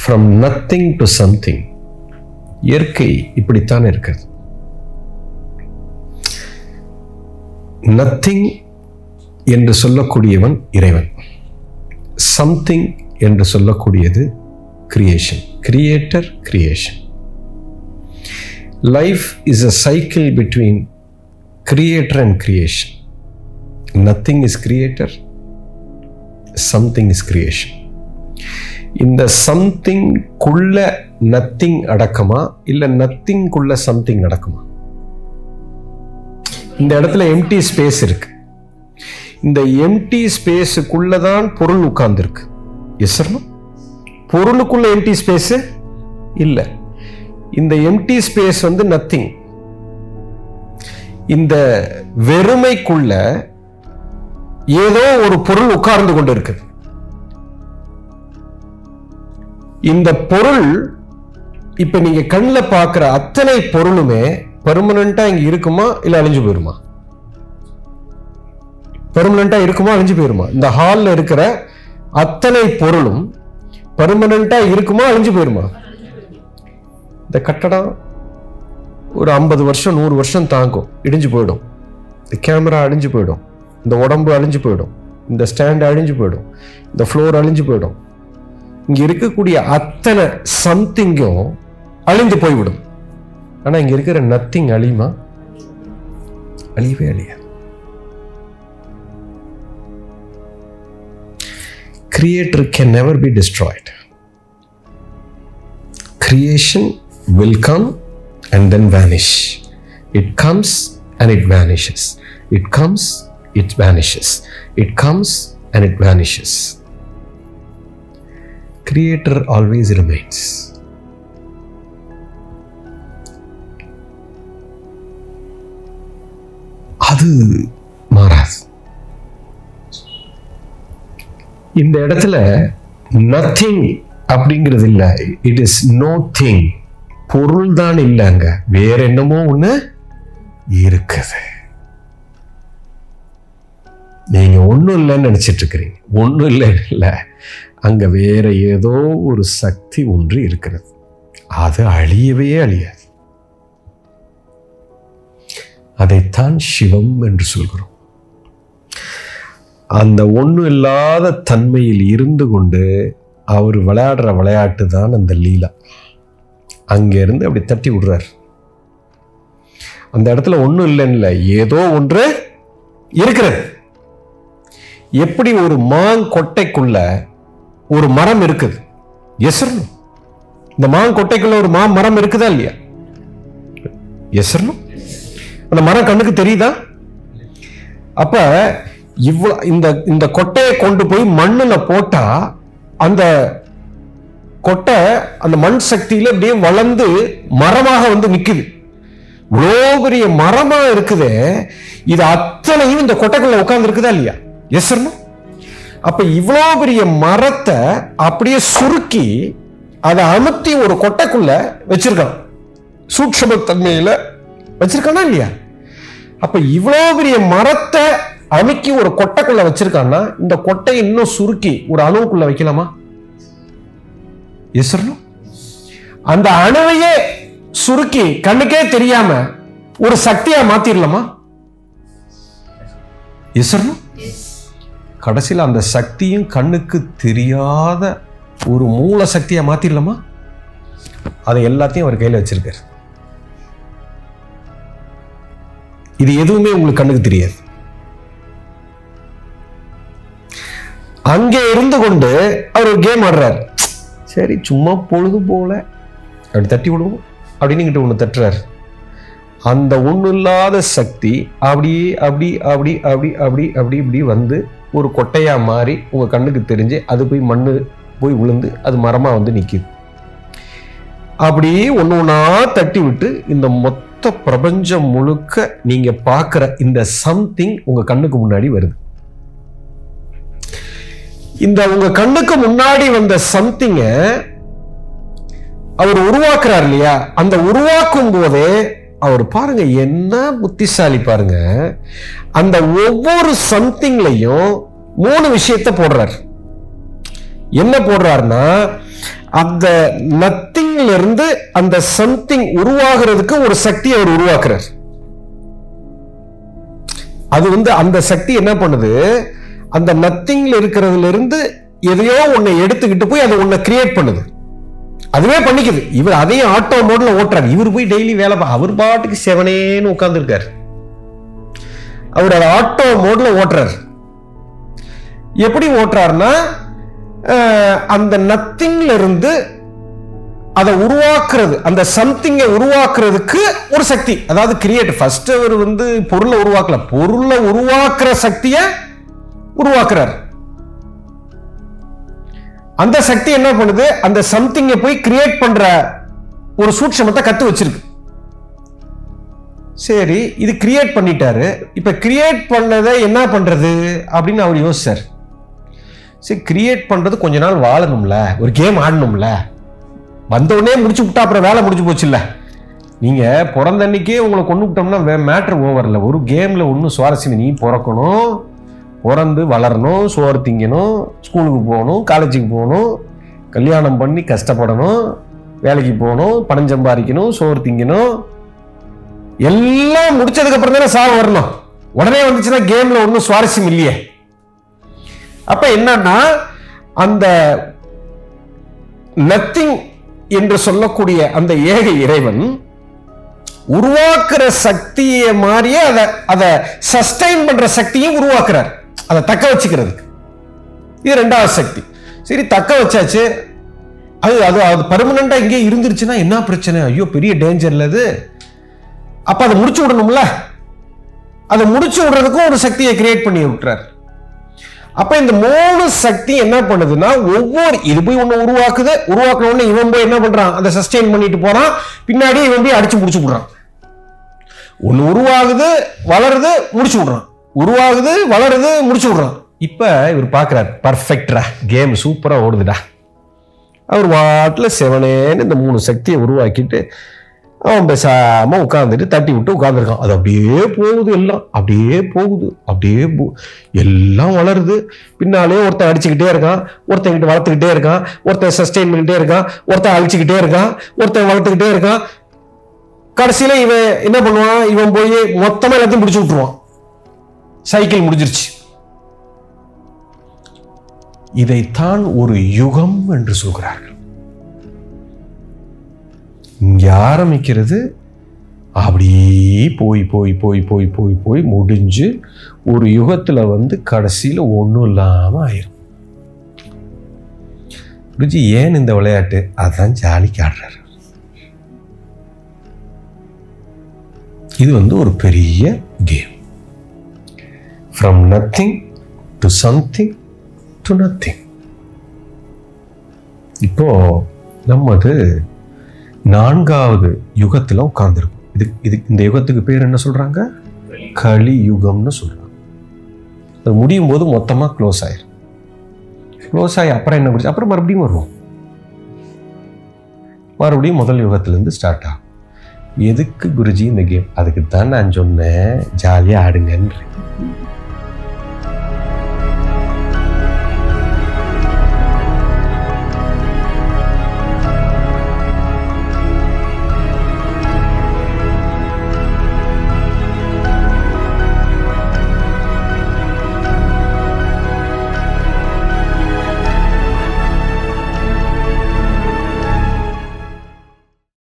From nothing to something இயற்கை இப்படித்தான் இருக்கிறது. நத்திங் என்று சொல்லக்கூடியவன் இறைவன். சம்திங் என்று சொல்லக்கூடியது creation creator creation life is a cycle between creator and creation nothing is creator something is creation இந்த சம்திங் குள்ள நத்திங் அடக்கமா? இல்ல நத்திங்குள்ள சம்திங் அடக்குமா இந்த இடத்துல எம்டி ஸ்பேஸ் இருக்கு. இந்த எம்டி ஸ்பேஸுக்குள்ள தான் பொருள் உட்கார்ந்துருக்கு. எஸ் பொருளுக்குள்ள எம்டி ஸ்பேஸ் இல்ல. இந்த எம்டி ஸ்பேஸ் வந்து நத்திங் இந்த வெறுமைக்குள்ள ஏதோ ஒரு பொருள் உட்கார்ந்து கொண்டு இருக்குது இந்த பொருள் இப்ப நீங்க கண்ணில் பார்க்குற அத்தனை பொருளுமே பெர்மனண்டா இங்க இருக்குமா இல்ல அழிஞ்சு போயிருமா? பெர்மனண்டா இருக்குமா அழிஞ்சு போயிருமா? இந்த ஹால்ல இருக்கிற அத்தனை பொருளும் பெர்மனண்டா இருக்குமா அழிஞ்சு போயிருமா? இந்த கட்டடம் ஒரு ஐம்பது வருஷம் நூறு வருஷம் தாங்கும் இடிஞ்சு போயிடும். இந்த கேமரா அழிஞ்சு போயிடும். இந்த உடம்பு அழிஞ்சு போயிடும். இந்த ஸ்டாண்ட் அழிஞ்சு போயிடும். இந்த ஃப்ளோர் அழிஞ்சு போயிடும். இங்க இருக்கக்கூடிய அத்தனை சம்திங்கும் அழிந்து போய்விடும் ஆனா இங்க இருக்கிற நத்திங் அழியுமா அழியவே அழியாது creator can never be destroyed creation will come and then vanish it comes and it vanishes it comes it vanishes it comes and it vanishes creator always remains. அது மாறாது. இந்த இடத்துல நத்திங் அப்படிங்கிறது இல்ல. இட் இஸ் நோ திங் பொருள் தான் இல்லைங்க வேற என்னமோ ஒன்று இருக்குது. நீங்க ஒன்றும் இல்லைன்னு நினைச்சிட்டு இருக்கிறீங்க. ஒன்றும் இல்லை இல்லை. அங்கே வேற ஏதோ ஒரு சக்தி ஒன்று இருக்கிறது. அது அழியவே அழியாது. அதைத்தான் சிவம் என்று சொல்கிறோம். அந்த ஒன்றும் இல்லாத தன்மையில் இருந்து கொண்டு அவர் விளையாடுற விளையாட்டு தான் அந்த லீலா. அங்கேருந்து அப்படி தட்டி விடுறார். அந்த இடத்துல ஒன்றும் இல்லைன்னு ஏதோ ஒன்று இருக்கிறது. எப்படி ஒரு மாங்கொட்டைக்குள்ள ஒரு மரம் இருக்குது. எசரணும் இந்த மாங்கொட்டைக்குள்ள ஒரு மா மரம் இருக்குதா இல்லையா? எசரணும் அந்த மரம் கண்ணுக்கு தெரியுதா? அப்ப இவ்வளோ இந்த இந்த கொட்டையை கொண்டு போய் மண்ணுல போட்டா அந்த கொட்டை அந்த மண் சக்தியில அப்படியே வளர்ந்து மரமாக வந்து நிக்குது. இவ்வளோ பெரிய மரமா இருக்குதே. இது அத்தனையும் இந்த கொட்டைக்குள்ள உட்கார்ந்து இருக்குதா இல்லையா? எஸ் அப்ப இவ்வளோ பெரிய மரத்தை அப்படியே சுருக்கி அதை அமுத்தி ஒரு கொட்டைக்குள்ள வச்சிருக்கான் சூட்சம தன்மையில வச்சிருக்கானா இல்லையா? அப்ப இவ்வளோ பெரிய மரத்தை அமுக்கி ஒரு கொட்டைக்குள்ள வச்சிருக்கான்னா இந்த கொட்டை இன்னும் சுருக்கி ஒரு அணுவுக்குள்ள வைக்கலாமா? எசரணும் அந்த அணுவையே சுருக்கி கண்ணுக்கே தெரியாம ஒரு சக்தியா மாத்திரலாமா? எசரணும் கடைசியில் அந்த சக்தியும் கண்ணுக்கு தெரியாத ஒரு மூல சக்தியா மாத்திரலாமா அதை எல்லாத்தையும் அவர் கையில வச்சிருக்காரு. இது எதுவுமே உங்களுக்கு கண்ணுக்கு தெரியாது. அங்கே இருந்து கொண்டு அவர் ஒரு கேம் ஆடுறார். சரி சும்மா பொழுது போல. அப்படி தட்டி விடுவோம். அப்படின்னு கிட்ட ஒன்று தட்டுறார். அந்த ஒன்றும் இல்லாத சக்தி அப்படியே அப்படி அப்படி அப்படி அப்படி அப்படி இப்படி வந்து ஒரு கொட்டையா மாறி உங்க கண்ணுக்கு தெரிஞ்சு அது போய் மண்ணு போய் விழுந்து அது மரமா வந்து நிக்குது. அப்படியே ஒன்று ஒன்றா தட்டி விட்டு இந்த மொத்த பிரபஞ்சம் முழுக்க நீங்க பார்க்குற இந்த சம்திங் உங்க கண்ணுக்கு முன்னாடி வருது. இந்த உங்க கண்ணுக்கு முன்னாடி வந்த சம்திங்க அவர் உருவாக்குறார் இல்லையா? அந்த உருவாக்கும் போதே அவர் பாருங்க என்ன புத்திசாலி பாருங்க. அந்த ஒவ்வொரு சம்திங்லையும் மூணு விஷயத்த போடுறார். என்ன போடுறாருன்னா அந்த நத்திங்ல இருந்து அந்த சம்திங் உருவாகிறதுக்கு ஒரு சக்தி அவர் உருவாக்குறார். அது வந்து அந்த சக்தி என்ன பண்ணுது? அந்த நத்திங்ல இருக்கிறதுல இருந்து எதையோ ஒன்னை எடுத்துக்கிட்டு போய் அதை ஒன்னை கிரியேட் பண்ணுது. அதுவே பண்ணிக்குது. இவர் அதையும் ஆட்டோ மோட்ல ஓட்டுறாரு. இவர் போய் டெய்லி வேலை அவர் பாட்டுக்கு செவனேன்னு உட்காந்துருக்காரு அவர் அதை ஆட்டோ மோட்ல ஓட்டுறாரு. எப்படி ஓட்டுறாருன்னா அந்த நத்திங்ல இருந்து அதை உருவாக்குறது அந்த சம்திங்கை உருவாக்குறதுக்கு ஒரு சக்தி. அதாவது கிரியேட் ஃபர்ஸ்ட் அவர் வந்து பொருளை உருவாக்கல. பொருளை உருவாக்குற சக்தியை உருவாக்குறாரு. அந்த சக்தி என்ன பண்ணுது? அந்த சம்திங்கை போய் கிரியேட் பண்ற ஒரு சூட்சமத்தை கத்து வச்சிருக்கு. சரி இது கிரியேட் பண்ணிட்டாரு. இப்ப கிரியேட் பண்ணதை என்ன பண்றது? அப்படின்னு அவர் யோசிச்சார். சரி கிரியேட் பண்றது கொஞ்ச நாள் வாழணும்ல. ஒரு கேம் ஆடணும்ல. வந்தவுடனே முடிச்சு விட்டா அப்புறம் வேலை முடிஞ்சு போச்சுல்ல. நீங்க பிறந்த அன்னைக்கே உங்களை கொண்டு விட்டோம்னா மேட்ரு ஓவர்ல ஒரு கேம்ல ஒன்றும் சுவாரஸ்யம் நீ பிறக்கணும். பிறந்து வளரணும் சோறு திங்கணும் ஸ்கூலுக்கு போகணும் காலேஜுக்கு போகணும் கல்யாணம் பண்ணி கஷ்டப்படணும் வேலைக்கு போகணும் பணம் சம்பாதிக்கணும் சோறு திங்கணும். எல்லாம் முடிச்சதுக்கப்புறம் தானே சாவு வரணும். உடனே வந்துச்சுன்னா கேமில் ஒன்றும் சுவாரஸ்யம் இல்லையே. அப்போ என்னன்னா அந்த நத்திங் என்று சொல்லக்கூடிய அந்த ஏக இறைவன் உருவாக்குற சக்தியை மாதிரியே அதை அதை சஸ்டைன் பண்ற சக்தியும் உருவாக்குறார். அதை தக்க வச்சுக்கிறதுக்கு. இது ரெண்டாவது சக்தி. சரி தக்க வச்சாச்சு. அது அது அது பர்மனெண்ட்டாக இங்கே இருந்துருச்சுன்னா என்ன பிரச்சனை? ஐயோ பெரிய டேஞ்சர்ல அது. அப்போ அதை முடிச்சு விடணும்ல? அதை முடிச்சு விடுறதுக்கும் ஒரு சக்தியை கிரியேட் பண்ணி விட்டுறாரு. அப்ப இந்த மூணு சக்தி என்ன பண்ணுதுன்னா ஒவ்வொரு இது போய் ஒன்று உருவாக்குது. உருவாக்கணும்னு உடனே இவன் போய் என்ன பண்றான்? அதை சஸ்டெயின் பண்ணிட்டு போறான். பின்னாடி இவன் போய் அடிச்சு முடிச்சு விடுறான். ஒன்று உருவாகுது வளருது முடிச்சு விடுறான். உருவாகுது வளருது முடிச்சு விடுறோம் இப்போ இவர் பார்க்குறார் பர்ஃபெக்டா கேம் சூப்பராக ஓடுதுடா. அவர் வாட்டில் செவனேன்னு இந்த மூணு சக்தியை உருவாக்கிட்டு அவன் பேசாமல் உட்காந்துட்டு தட்டி விட்டு உட்காந்துருக்கான் அது அப்படியே போகுது எல்லாம். அப்படியே போகுது அப்படியே போ- எல்லாம் வளருது. பின்னாலே ஒருத்தன் அடிச்சுக்கிட்டே இருக்கான் ஒருத்தன் கிட்ட வளர்த்துக்கிட்டே இருக்கான் ஒருத்தன் சஸ்டெயின் பண்ணிக்கிட்டே இருக்கான் ஒருத்தன் அழிச்சுக்கிட்டே இருக்கான் ஒருத்தன் வளர்த்துக்கிட்டே இருக்கான். கடைசியில் இவன் என்ன பண்ணுவான்? இவன் போய் மொத்தமாக எல்லாத்தையும் பிடிச்சி விட்ருவான் சைக்கிள் முடிஞ்சிருச்சு. இதைத்தான் ஒரு யுகம் என்று சொல்கிறார்கள். இங்க ஆரம்பிக்கிறது அப்படியே போய் போய் போய் போய் போய் போய் முடிஞ்சு ஒரு யுகத்துல வந்து கடைசியில ஒண்ணும் இல்லாம ஆயிரும். குருஜி ஏன் இந்த விளையாட்டு? அதான் ஜாலிக்கு ஆடுறாரு. இது வந்து ஒரு பெரிய game. From nothing to something to nothing இப்போ நம்மது நான்காவது யுகத்தில் உட்கார்ந்துருக்கும். இது இது இந்த யுகத்துக்கு பேர் என்ன சொல்கிறாங்க களி யுகம்னு சொல்கிறாங்க அது முடியும் போது மொத்தமாக க்ளோஸ் ஆயிரும். க்ளோஸ் ஆகி அப்புறம் என்ன பிடிச்சி அப்புறம் மறுபடியும் வருவோம். மறுபடியும் முதல் யுகத்திலேருந்து ஸ்டார்ட் ஆகும். எதுக்கு குருஜி இந்த கேம் அதுக்கு தான் நான் சொன்னேன் ஜாலியாக ஆடுங்கன்றேன்